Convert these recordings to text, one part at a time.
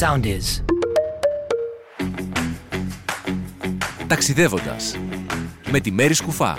sound is. Ταξιδεύοντας με τη Μέρη Σκουφά.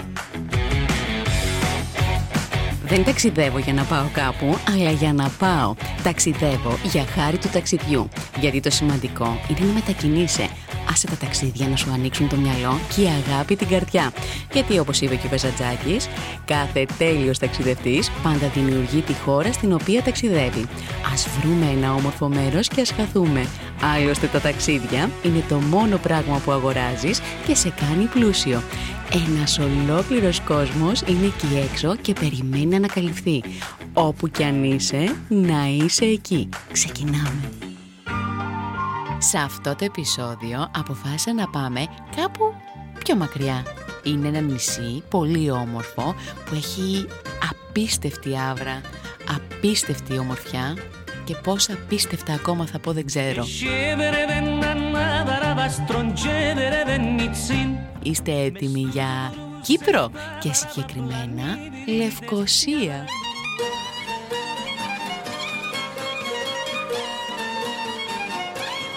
Δεν ταξιδεύω για να πάω κάπου, αλλά για να πάω. Ταξιδεύω για χάρη του ταξιδιού. Γιατί το σημαντικό είναι να μετακινείσαι. Άσε τα ταξίδια να σου ανοίξουν το μυαλό και η αγάπη την καρδιά. Γιατί όπως είπε και ο Πεζατζάκης, κάθε τέλειος ταξιδευτής πάντα δημιουργεί τη χώρα στην οποία ταξιδεύει. Ας βρούμε ένα όμορφο μέρος και ας χαθούμε. Άλλωστε τα ταξίδια είναι το μόνο πράγμα που αγοράζεις και σε κάνει πλούσιο. Ένας ολόκληρος κόσμος είναι εκεί έξω και περιμένει να ανακαλυφθεί. Όπου κι αν είσαι, να είσαι εκεί. Ξεκινάμε. Σε αυτό το επεισόδιο αποφάσισα να πάμε κάπου πιο μακριά. Είναι ένα νησί πολύ όμορφο που έχει απίστευτη άβρα, απίστευτη ομορφιά και πόσα απίστευτα ακόμα θα πω δεν ξέρω. Είστε έτοιμοι για Κύπρο και συγκεκριμένα Λευκοσία.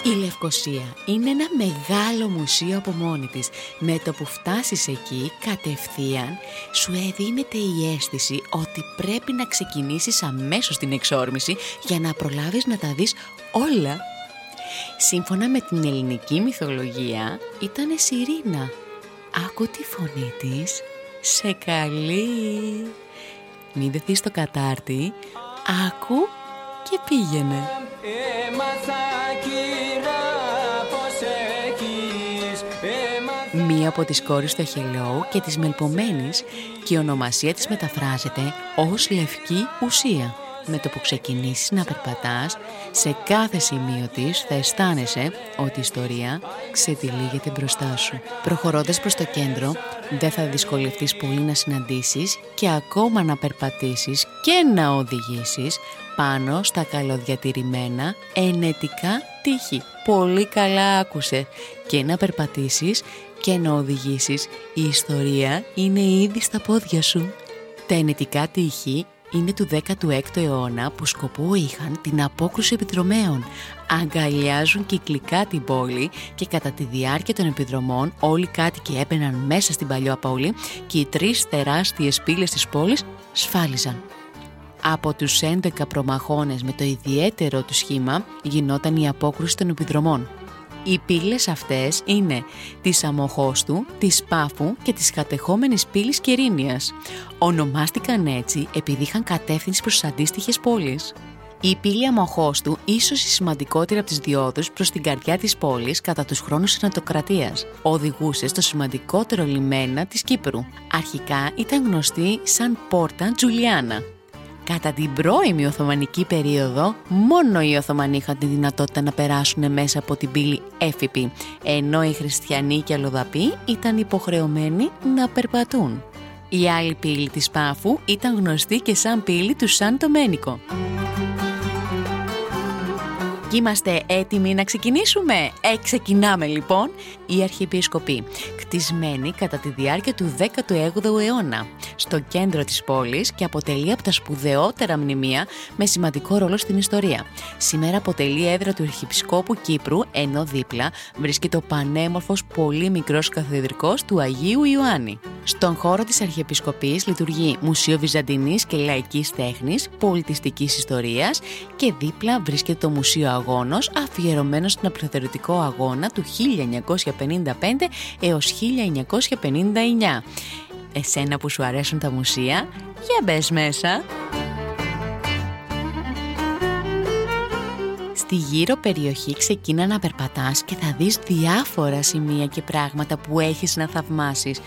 Η Λευκοσία είναι ένα μεγάλο μουσείο από μόνη της. Με το που φτάσεις εκεί, κατευθείαν, σου εδίνεται η αίσθηση ότι πρέπει να ξεκινήσεις αμέσως την εξόρμηση για να προλάβεις να τα δεις όλα. Σύμφωνα με την ελληνική μυθολογία, ήταν Σιρήνα. Άκου τη φωνή της, σε καλή. Μην δεθείς το κατάρτι, άκου και πήγαινε. Μία από τις κόρες του Αχελώου και της Μελπομένης και η ονομασία της μεταφράζεται ως λευκή ουσία. Με το που ξεκινήσεις να περπατάς, σε κάθε σημείο της θα αισθάνεσαι ότι η ιστορία ξετυλίγεται μπροστά σου. Προχωρώντας προς το κέντρο, δεν θα δυσκολευτείς πολύ να συναντήσεις και ακόμα να περπατήσεις και να οδηγήσεις πάνω στα καλοδιατηρημένα ενετικά τείχη. Πολύ καλά άκουσε. Και να περπατήσεις και να οδηγήσεις. Η ιστορία είναι ήδη στα πόδια σου. Τα ενετικά τείχη είναι του 16ου αιώνα που σκοπό είχαν την απόκρουση επιδρομέων. Αγκαλιάζουν κυκλικά την πόλη και κατά τη διάρκεια των επιδρομών όλοι οι κάτοικοι έμπαιναν μέσα στην παλιό πόλη και οι τρεις τεράστιες πύλες της πόλης σφάλιζαν. Από τους 11 προμαχώνες με το ιδιαίτερο του σχήμα γινόταν η απόκρουση των επιδρομών. Οι πύλες αυτές είναι της Αμοχώστου, της Πάφου και της κατεχόμενης πύλης Κερίνιας. Ονομάστηκαν έτσι επειδή είχαν κατεύθυνση προς τις αντίστοιχες πόλεις. Η πύλη Αμοχώστου, ίσως η σημαντικότερη από τις διόδους προς την καρδιά της πόλης κατά τους χρόνους συνατοκρατίας, οδηγούσε στο σημαντικότερο λιμένα της Κύπρου. Αρχικά ήταν γνωστή σαν Πόρτα Τζουλιάνα. Κατά την πρώιμη Οθωμανική περίοδο, μόνο οι Οθωμανοί είχαν τη δυνατότητα να περάσουν μέσα από την πύλη Έφυπη, ενώ οι χριστιανοί και αλλοδαποί ήταν υποχρεωμένοι να περπατούν. Η άλλη πύλη της Πάφου ήταν γνωστή και σαν πύλη του Σαν Τομένικο. Είμαστε έτοιμοι να ξεκινήσουμε. Ε, ξεκινάμε λοιπόν. Η Αρχιεπισκοπή, κτισμένη κατά τη διάρκεια του 18ου αιώνα, στο κέντρο της πόλης και αποτελεί από τα σπουδαιότερα μνημεία με σημαντικό ρόλο στην ιστορία. Σήμερα αποτελεί έδρα του Αρχιεπισκόπου Κύπρου, ενώ δίπλα βρίσκεται ο πανέμορφος πολύ μικρός καθεδρικός του Αγίου Ιωάννη. Στον χώρο της Αρχιεπισκοπής λειτουργεί Μουσείο Βυζαντινής και Λαϊκής Τέχνης, Πολιτιστικής Ιστορίας και δίπλα βρίσκεται το Μουσείο Αγώνος αφιερωμένος στον απελευθερωτικό αγώνα του 1955 έως 1959. Εσένα που σου αρέσουν τα μουσεία, για μπες μέσα! Στη γύρω περιοχή ξεκίνα να περπατάς και θα δεις διάφορα σημεία και πράγματα που έχεις να θαυμάσεις,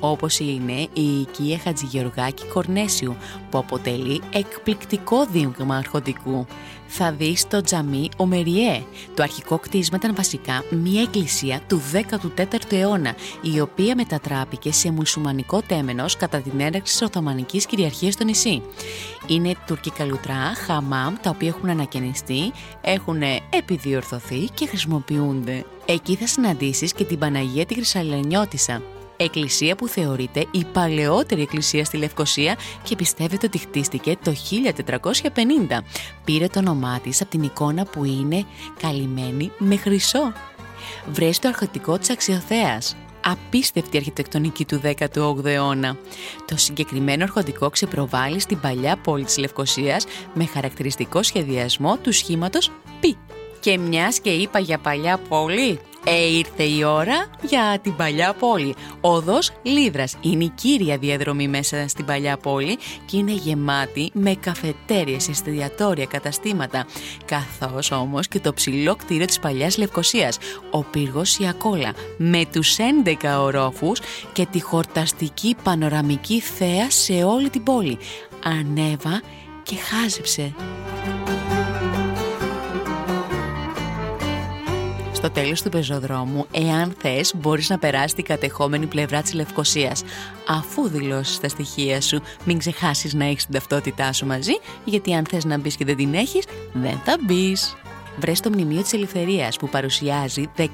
όπως είναι η οικία Χατζηγεωργάκη Κορνέσιου, που αποτελεί εκπληκτικό δείγμα αρχοντικού. Θα δεις το τζαμί Ομεριέ. Το αρχικό κτίσμα ήταν βασικά μια εκκλησία του 14ου αιώνα, η οποία μετατράπηκε σε μουσουμανικό τέμενος κατά την έναρξη της Οθωμανικής κυριαρχίας στο νησί. Είναι τουρκικά λουτρά, χαμάμ, τα οποία έχουν ανακαινιστεί, έχουν επιδιορθωθεί και χρησιμοποιούνται. Εκεί θα συναντήσεις και την Παναγία τη Χρυσαλενιώτισσα. Εκκλησία που θεωρείται η παλαιότερη εκκλησία στη Λευκοσία και πιστεύετε ότι χτίστηκε το 1450. Πήρε το όνομά της από την εικόνα που είναι καλυμμένη με χρυσό. Βρες το αρχοντικό της Αξιοθέας, απίστευτη αρχιτεκτονική του 18ου αιώνα. Το συγκεκριμένο αρχοντικό ξεπροβάλλει στην παλιά πόλη της Λευκοσίας με χαρακτηριστικό σχεδιασμό του σχήματος π. Και μιας και είπα για παλιά πόλη, ε, ήρθε η ώρα για την παλιά πόλη. Οδός Λίδρας είναι η κύρια διαδρομή μέσα στην παλιά πόλη και είναι γεμάτη με καφετέριες, εστιατόρια, καταστήματα. Καθώς όμως και το ψηλό κτίριο της παλιάς Λευκοσίας, ο πύργος Ιακόλα, με τους 11 ορόφους και τη χορταστική πανοραμική θέα σε όλη την πόλη. Ανέβα και χάζεψε. Στο τέλος του πεζοδρόμου, εάν θες, μπορείς να περάσεις την κατεχόμενη πλευρά της Λευκοσίας. Αφού δηλώσεις τα στοιχεία σου, μην ξεχάσεις να έχεις την ταυτότητά σου μαζί, γιατί αν θες να μπεις και δεν την έχεις, δεν θα μπεις βρες το Μνημείο της Ελευθερίας που παρουσιάζει 14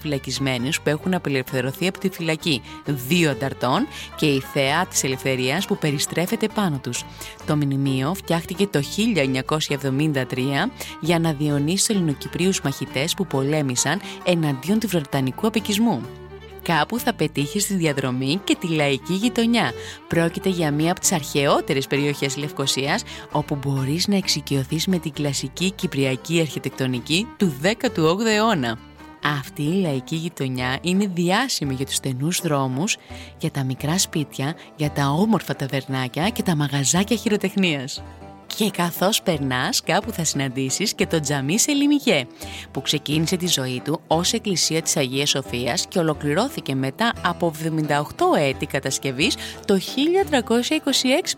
φυλακισμένους που έχουν απελευθερωθεί από τη φυλακή, δύο ανταρτών και η θεά της Ελευθερίας που περιστρέφεται πάνω τους. Το Μνημείο φτιάχτηκε το 1973 για να διονύσει τους Ελληνοκυπρίους μαχητές που πολέμησαν εναντίον του Βρετανικού απικισμού κάπου θα πετύχεις στη διαδρομή και τη λαϊκή γειτονιά. Πρόκειται για μία από τις αρχαιότερες περιοχές Λευκοσίας, όπου μπορείς να εξοικειωθείς με την κλασική κυπριακή αρχιτεκτονική του 18ου αιώνα. Αυτή η λαϊκή γειτονιά είναι διάσημη για τους στενούς δρόμους, για τα μικρά σπίτια, για τα όμορφα ταβερνάκια και τα μαγαζάκια χειροτεχνίας. Και καθώς περνάς κάπου θα συναντήσεις και το τζαμί σε Λιμιγέ, που ξεκίνησε τη ζωή του ως εκκλησία της Αγίας Σοφίας και ολοκληρώθηκε μετά από 78 έτη κατασκευής το 1326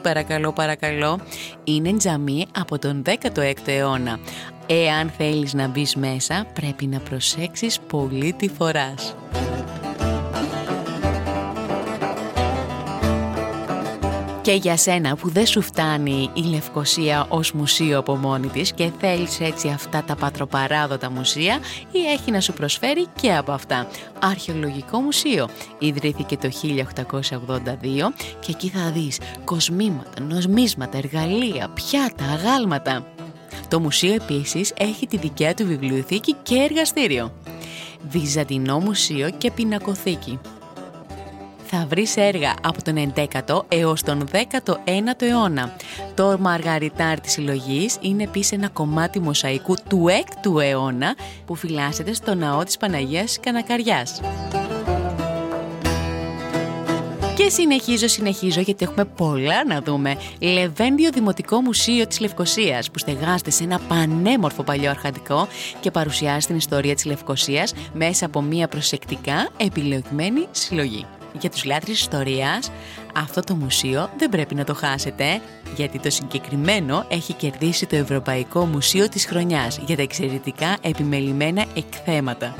παρακαλώ παρακαλώ. Είναι τζαμί από τον 16ο αιώνα. Εάν θέλεις να μπεις μέσα πρέπει να προσέξεις πολύ τη φοράς. Και για σένα που δεν σου φτάνει η Λευκοσία ως μουσείο από μόνη της και θέλεις έτσι αυτά τα πατροπαράδοτα μουσεία ή έχει να σου προσφέρει και από αυτά. Αρχαιολογικό Μουσείο ιδρύθηκε το 1882 και εκεί θα δεις κοσμήματα, νοσμίσματα, εργαλεία, πιάτα, αγάλματα. Το μουσείο επίσης έχει τη δικιά του βιβλιοθήκη και εργαστήριο. Βυζαντινό Μουσείο και Πινακοθήκη θα βρεις έργα από τον 11ο έως τον 19ο αιώνα. Το μαργαριτάρ της συλλογής είναι επίσης ένα κομμάτι μοσαϊκού του 6ου αιώνα που φυλάσσεται στο ναό της Παναγίας Κανακαριάς. Και συνεχίζω, συνεχίζω γιατί έχουμε πολλά να δούμε. Λεβέντιο Δημοτικό Μουσείο της Λευκοσίας που στεγάζεται σε ένα πανέμορφο παλιό αρχαντικό και παρουσιάζει την ιστορία της Λευκοσίας μέσα από μια προσεκτικά επιλεγμένη συλλογή για τους λάτρεις ιστορίας, αυτό το μουσείο δεν πρέπει να το χάσετε, γιατί το συγκεκριμένο έχει κερδίσει το Ευρωπαϊκό Μουσείο της Χρονιάς για τα εξαιρετικά επιμελημένα εκθέματα.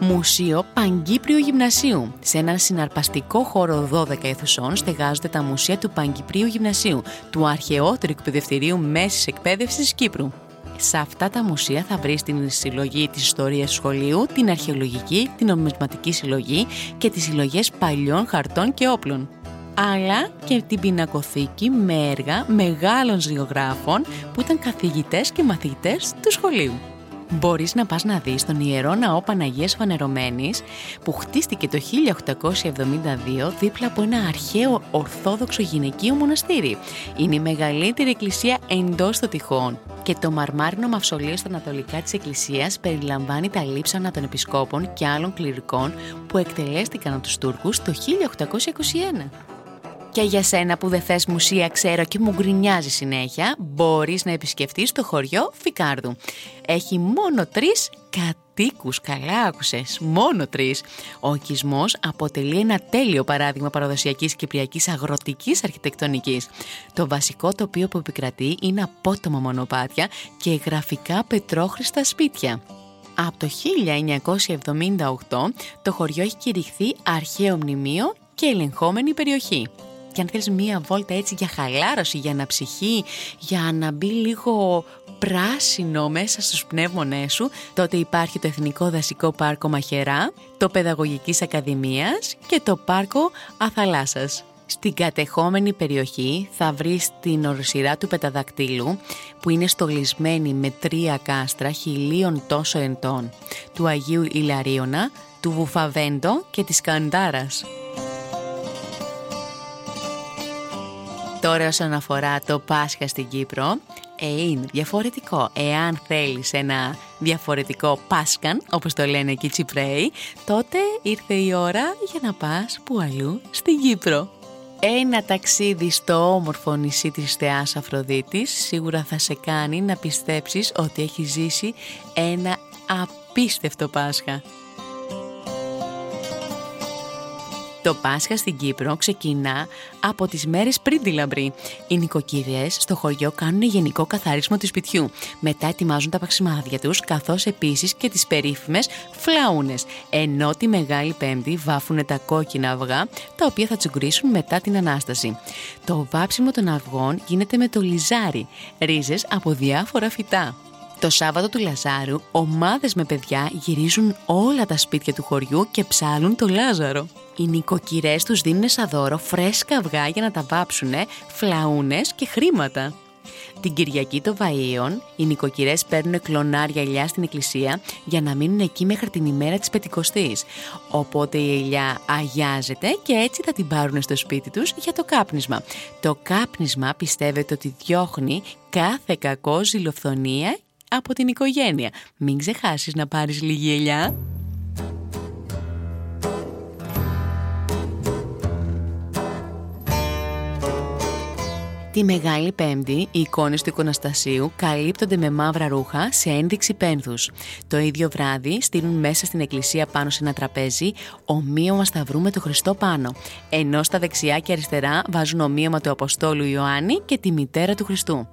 Μουσείο Παγκύπριου Γυμνασίου. Σε ένα συναρπαστικό χώρο 12 αιθουσών στεγάζονται τα μουσεία του Παγκυπρίου Γυμνασίου, του αρχαιότερου εκπαιδευτηρίου μέσης εκπαίδευσης Κύπρου. Σε αυτά τα μουσεία θα βρεις την συλλογή της ιστορίας του σχολείου, την αρχαιολογική, την νομισματική συλλογή και τις συλλογές παλιών χαρτών και όπλων. Αλλά και την πινακοθήκη με έργα μεγάλων ζωγράφων που ήταν καθηγητές και μαθητές του σχολείου μπορείς να πας να δεις τον Ιερό Ναό Παναγίας Φανερωμένης που χτίστηκε το 1872 δίπλα από ένα αρχαίο ορθόδοξο γυναικείο μοναστήρι. Είναι η μεγαλύτερη εκκλησία εντός των τυχών και το μαρμάρινο μαυσολείο στα ανατολικά της εκκλησίας περιλαμβάνει τα λείψανα των επισκόπων και άλλων κληρικών που εκτελέστηκαν από τους Τούρκους το 1821. Και για σένα που δεν θες μουσεία ξέρω και μου γκρινιάζει συνέχεια, μπορείς να επισκεφτείς το χωριό Φικάρδου. Έχει μόνο τρεις κατοίκους, καλά άκουσες, μόνο τρεις. Ο οικισμός αποτελεί ένα τέλειο παράδειγμα παραδοσιακής κυπριακής αγροτικής αρχιτεκτονικής. Το βασικό τοπίο που επικρατεί είναι απότομα μονοπάτια και γραφικά πετρόχρηστα σπίτια. Από το 1978 το χωριό έχει κηρυχθεί αρχαίο μνημείο και ελεγχόμενη περιοχή και αν θέλεις μία βόλτα έτσι για χαλάρωση, για αναψυχή, για να μπει λίγο πράσινο μέσα στους πνεύμονές σου, τότε υπάρχει το Εθνικό Δασικό Πάρκο Μαχερά, το Παιδαγωγικής Ακαδημίας και το Πάρκο Αθαλάσσας. Στην κατεχόμενη περιοχή θα βρεις την ορσυρά του πεταδακτήλου που είναι στολισμένη με τρία κάστρα χιλίων τόσο εντών του Αγίου Ιλαρίωνα, του Βουφαβέντο και της Καντάρας. Τώρα όσον αφορά το Πάσχα στην Κύπρο, ε, είναι διαφορετικό. Εάν θέλεις ένα διαφορετικό Πάσκαν, όπως το λένε εκεί οι Τσιπρέοι, τότε ήρθε η ώρα για να πας που αλλού στην Κύπρο. Ένα ταξίδι στο όμορφο νησί της Θεάς Αφροδίτης σίγουρα θα σε κάνει να πιστέψεις ότι έχεις ζήσει ένα απίστευτο Πάσχα. Το Πάσχα στην Κύπρο ξεκινά από τις μέρες πριν τη λαμπρή. Οι νοικοκυρές στο χωριό κάνουν γενικό καθάρισμα του σπιτιού. Μετά ετοιμάζουν τα παξιμάδια τους, καθώς επίσης και τις περίφημες φλαούνες. Ενώ τη Μεγάλη Πέμπτη βάφουν τα κόκκινα αυγά, τα οποία θα τσουγκρίσουν μετά την Ανάσταση. Το βάψιμο των αυγών γίνεται με το λιζάρι, ρίζες από διάφορα φυτά. Το Σάββατο του Λαζάρου, ομάδες με παιδιά γυρίζουν όλα τα σπίτια του χωριού και ψάλουν το Λάζαρο. Οι νοικοκυρές τους δίνουν σαν δώρο φρέσκα αυγά για να τα βάψουνε, φλαούνες και χρήματα. Την Κυριακή των Βαΐων, οι νοικοκυρές παίρνουν κλονάρια ελιά στην εκκλησία για να μείνουν εκεί μέχρι την ημέρα της Πετικοστής. Οπότε η ελιά αγιάζεται και έτσι θα την πάρουν στο σπίτι τους για το κάπνισμα. Το κάπνισμα πιστεύετε ότι διώχνει κάθε κακό ζηλοφθονία από την οικογένεια. Μην ξεχάσεις να πάρεις λίγη ελιά. Τη Μεγάλη Πέμπτη, οι εικόνες του εικοναστασίου καλύπτονται με μαύρα ρούχα σε ένδειξη πένθους. Το ίδιο βράδυ στείλουν μέσα στην εκκλησία πάνω σε ένα τραπέζι ομοίωμα σταυρού με το Χριστό πάνω, ενώ στα δεξιά και αριστερά βάζουν ομοίωμα του Αποστόλου Ιωάννη και τη μητέρα του Χριστού.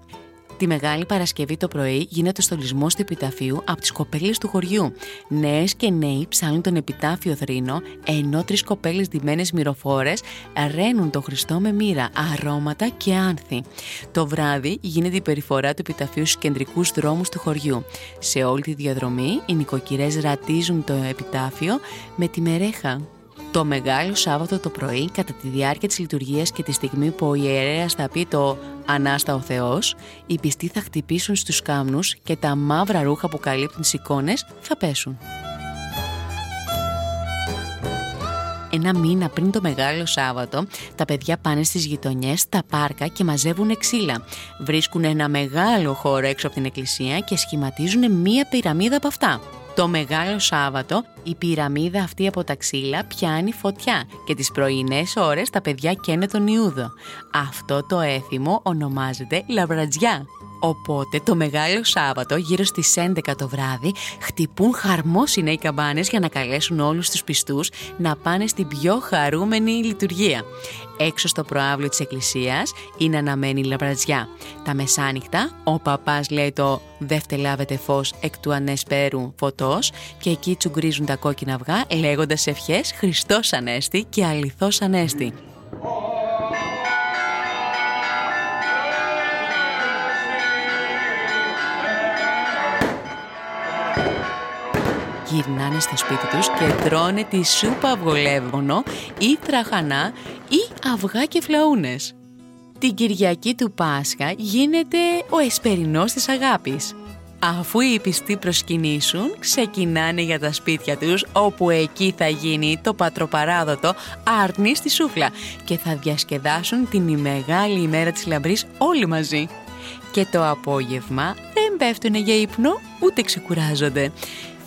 Τη Μεγάλη Παρασκευή το πρωί γίνεται ο στολισμό του επιταφείου από τις κοπέλες του χωριού. Νέες και νέοι ψάχνουν τον επιτάφιο θρήνο, ενώ τρεις κοπέλες ντυμένες μυροφόρες ρένουν τον Χριστό με μοίρα, αρώματα και άνθη. Το βράδυ γίνεται η περιφορά του επιταφείου στους κεντρικούς δρόμους του χωριού. Σε όλη τη διαδρομή, οι νοικοκυρές ρατίζουν το επιτάφιο με τη μερέχα. Το Μεγάλο Σάββατο το πρωί, κατά τη διάρκεια της λειτουργίας και τη στιγμή που ο ιερέας θα πει το «Ανάστα ο Θεός», οι πιστοί θα χτυπήσουν στους κάμνους και τα μαύρα ρούχα που καλύπτουν τις εικόνες θα πέσουν. Ένα μήνα πριν το Μεγάλο Σάββατο, τα παιδιά πάνε στις γειτονιές, στα πάρκα και μαζεύουν ξύλα. Βρίσκουν ένα μεγάλο χώρο έξω από την εκκλησία και σχηματίζουν μία πυραμίδα από αυτά. Το Μεγάλο Σάββατο η πυραμίδα αυτή από τα ξύλα πιάνει φωτιά και τις πρωινές ώρες τα παιδιά καίνε τον Ιούδο. Αυτό το έθιμο ονομάζεται λαβρατζιά. Οπότε το Μεγάλο Σάββατο γύρω στις 11 το βράδυ χτυπούν χαρμόσυνα οι καμπάνες για να καλέσουν όλους τους πιστούς να πάνε στην πιο χαρούμενη λειτουργία. Έξω στο προάβλιο της εκκλησίας είναι αναμένη λαμπρατζιά. Τα μεσάνυχτα ο παπάς λέει το «Δεύτε λάβετε φως εκ του ανέσπερου φωτός» και εκεί τσουγκρίζουν τα κόκκινα αυγά λέγοντας ευχές «Χριστός Ανέστη» και «Αληθώς Ανέστη». Γυρνάνε στο σπίτι τους και τρώνε τη σούπα αυγολεύγονο ή τραχανά ή αυγά και φλαούνες. Την Κυριακή του Πάσχα γίνεται ο εσπερινός της αγάπης. Αφού οι πιστοί προσκυνήσουν, ξεκινάνε για τα σπίτια τους, όπου εκεί θα γίνει το πατροπαράδοτο άρνη στη σούφλα και θα διασκεδάσουν την μεγάλη ημέρα της λαμπρής όλοι μαζί. Και το απόγευμα δεν πέφτουν για ύπνο, ούτε ξεκουράζονται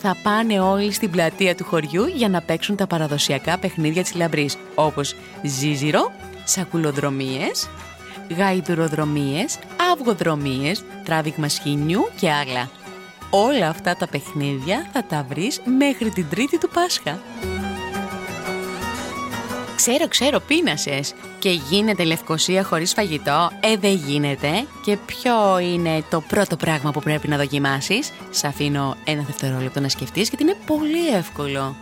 θα πάνε όλοι στην πλατεία του χωριού για να παίξουν τα παραδοσιακά παιχνίδια της λαμπρής, όπως ζίζιρο, σακουλοδρομίες, γαϊδουροδρομίες, αυγοδρομίες, τράβηγμα σχοινιού και άλλα. Όλα αυτά τα παιχνίδια θα τα βρεις μέχρι την τρίτη του Πάσχα. Ξέρω, ξέρω, πείνασες. Και γίνεται Λευκοσία χωρίς φαγητό; Ε, δεν γίνεται. Και ποιο είναι το πρώτο πράγμα που πρέπει να δοκιμάσεις; Σ' αφήνω ένα δευτερόλεπτο να σκεφτείς γιατί είναι πολύ εύκολο.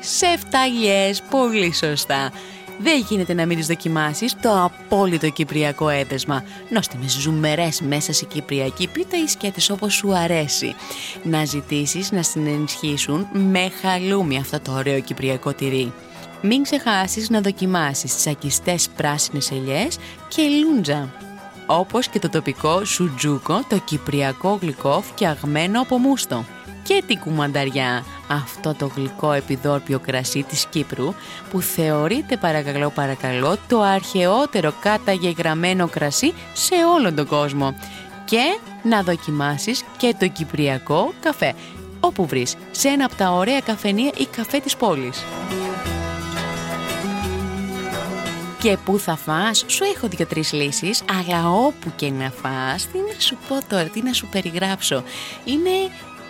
Σε φταλιές, πολύ σωστά. Δεν γίνεται να μην τις δοκιμάσεις το απόλυτο κυπριακό έπεσμα. Νόστιμες ζουμερές μέσα σε κυπριακή πίτα ή σκέτες όπως σου αρέσει. Να ζητήσεις να συνενισχύσουν με χαλούμι αυτό το ωραίο κυπριακό τυρί. Μην ξεχάσεις να δοκιμάσεις τσακιστές πράσινες ελιές και λούντζα όπως και το τοπικό σουτζούκο, το κυπριακό γλυκό φτιαγμένο από μούστο. Και την κουμανταριά, αυτό το γλυκό επιδόρπιο κρασί της Κύπρου που θεωρείται παρακαλώ παρακαλώ το αρχαιότερο καταγεγραμμένο κρασί σε όλο τον κόσμο. Και να δοκιμάσεις και το κυπριακό καφέ, όπου βρεις, σε ένα από τα ωραία καφενεία ή καφέ της πόλης. Και πού θα φας, σου έχω δύο-τρεις λύσεις, αλλά όπου και να φας, τι να σου πω τώρα, τι να σου περιγράψω. Είναι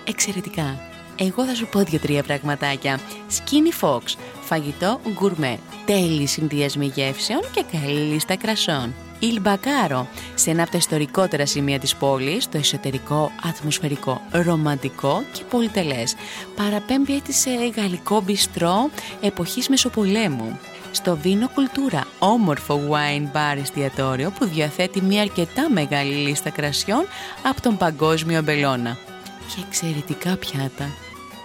εξαιρετικά. Εγώ θα σου πω δύο-τρία πραγματάκια. Skinny Fox, φαγητό γκουρμέ, τέλειοι συνδυασμοί γεύσεων και καλή λίστα κρασών. Ιλμπακάρο, σε ένα από τα ιστορικότερα σημεία της πόλης, το εσωτερικό, ατμοσφαιρικό, ρομαντικό και πολυτελές. Παραπέμπει έτσι σε γαλλικό μπιστρό εποχής Μεσοπολέμου στο Βίνο Κουλτούρα, όμορφο wine bar εστιατόριο που διαθέτει μια αρκετά μεγάλη λίστα κρασιών από τον παγκόσμιο μπελώνα. Και εξαιρετικά πιάτα.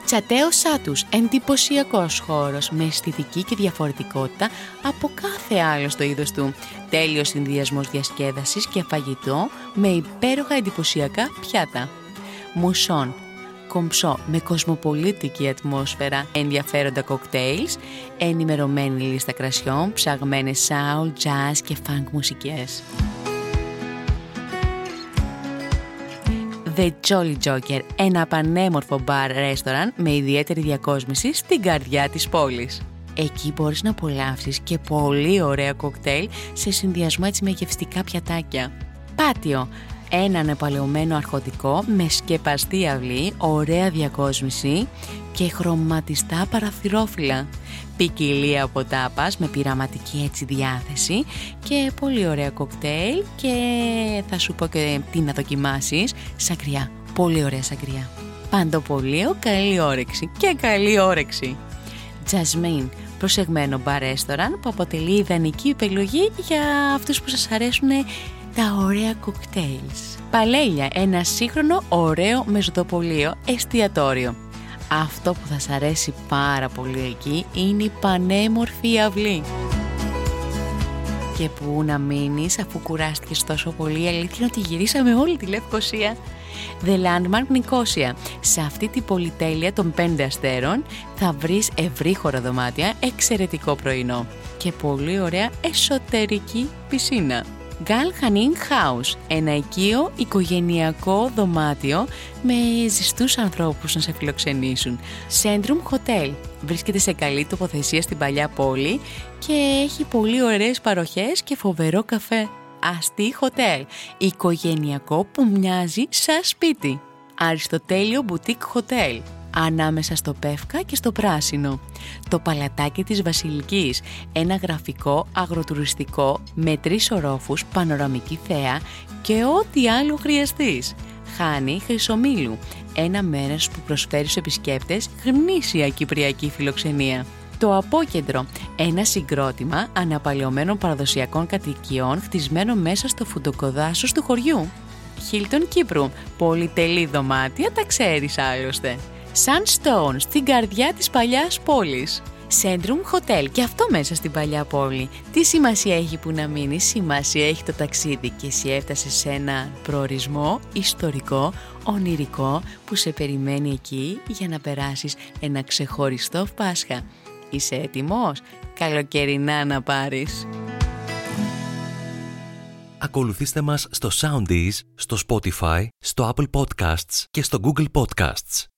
Τσατέος Σάτους, εντυπωσιακός χώρος με αισθητική και διαφορετικότητα από κάθε άλλο στο είδος του. Τέλειος συνδυασμός διασκέδασης και φαγητό με υπέροχα εντυπωσιακά πιάτα. Μουσόν, κομψό με κοσμοπολίτικη ατμόσφαιρα, ενδιαφέροντα κοκτέιλς, ενημερωμένη λίστα κρασιών, ψαγμένες soul, jazz και funk μουσικές. The Jolly Joker, ένα πανέμορφο μπαρ ρέστοραν με ιδιαίτερη διακόσμηση στην καρδιά της πόλης. Εκεί μπορείς να απολαύσεις και πολύ ωραία κοκτέιλ σε συνδυασμό έτσι με γευστικά πιατάκια. Πάτιο, ένα ανεπαλαιωμένο αρχοντικό με σκεπαστή αυλή, ωραία διακόσμηση και χρωματιστά παραθυρόφυλλα. Ποικιλία από τάπας με πειραματική έτσι διάθεση και πολύ ωραία κοκτέιλ και θα σου πω και τι να δοκιμάσεις, σακριά, πολύ ωραία σακριά. Παντοπολείο, καλή όρεξη και καλή όρεξη. Jasmine, προσεγμένο μπαρ που αποτελεί ιδανική επιλογή για αυτούς που σας αρέσουν τα ωραία κοκτέιλς. Παλέλια, ένα σύγχρονο ωραίο μεζοδοπολείο εστιατόριο. Αυτό που θα σας αρέσει πάρα πολύ εκεί είναι η πανέμορφη αυλή. Και που να μείνεις αφού κουράστηκες τόσο πολύ, η αλήθεια είναι ότι γυρίσαμε όλη τη Λευκοσία. The Landmark Νικόσια. Σε αυτή την πολυτέλεια των πέντε αστέρων θα βρεις ευρύχωρα δωμάτια, εξαιρετικό πρωινό και πολύ ωραία εσωτερική πισίνα. Gal Hanin House, ένα οικείο οικογενειακό δωμάτιο με ζεστούς ανθρώπους να σε φιλοξενήσουν. Centrum Hotel, βρίσκεται σε καλή τοποθεσία στην παλιά πόλη και έχει πολύ ωραίες παροχές και φοβερό καφέ. Αστή Hotel, οικογενειακό που μοιάζει σαν σπίτι. Αριστοτέλειο Boutique Hotel, ανάμεσα στο Πεύκα και στο Πράσινο. Το Παλατάκι της Βασιλικής, ένα γραφικό αγροτουριστικό με τρεις ορόφους, πανοραμική θέα και ό,τι άλλο χρειαστείς. Χάνη Χρυσομήλου, ένα μέρος που προσφέρει στους επισκέπτες γνήσια κυπριακή φιλοξενία. Το Απόκεντρο, ένα συγκρότημα αναπαλαιωμένων παραδοσιακών κατοικιών χτισμένο μέσα στο φουντοκοδάσος του χωριού. Χίλτον Κύπρου, πολυτελή δωμάτια, τα ξέρεις άλλωστε. Sunstone στην καρδιά της παλιάς πόλης. Centrum Hotel και αυτό μέσα στην παλιά πόλη. Τι σημασία έχει που να μείνεις, σημασία έχει το ταξίδι και εσύ έφτασες σε ένα προορισμό ιστορικό, ονειρικό που σε περιμένει εκεί για να περάσεις ένα ξεχωριστό Πάσχα. Είσαι έτοιμος; Καλοκαιρινά να πάρεις. Ακολουθήστε μας στο Soundees, στο Spotify, στο Apple Podcasts και στο Google Podcasts.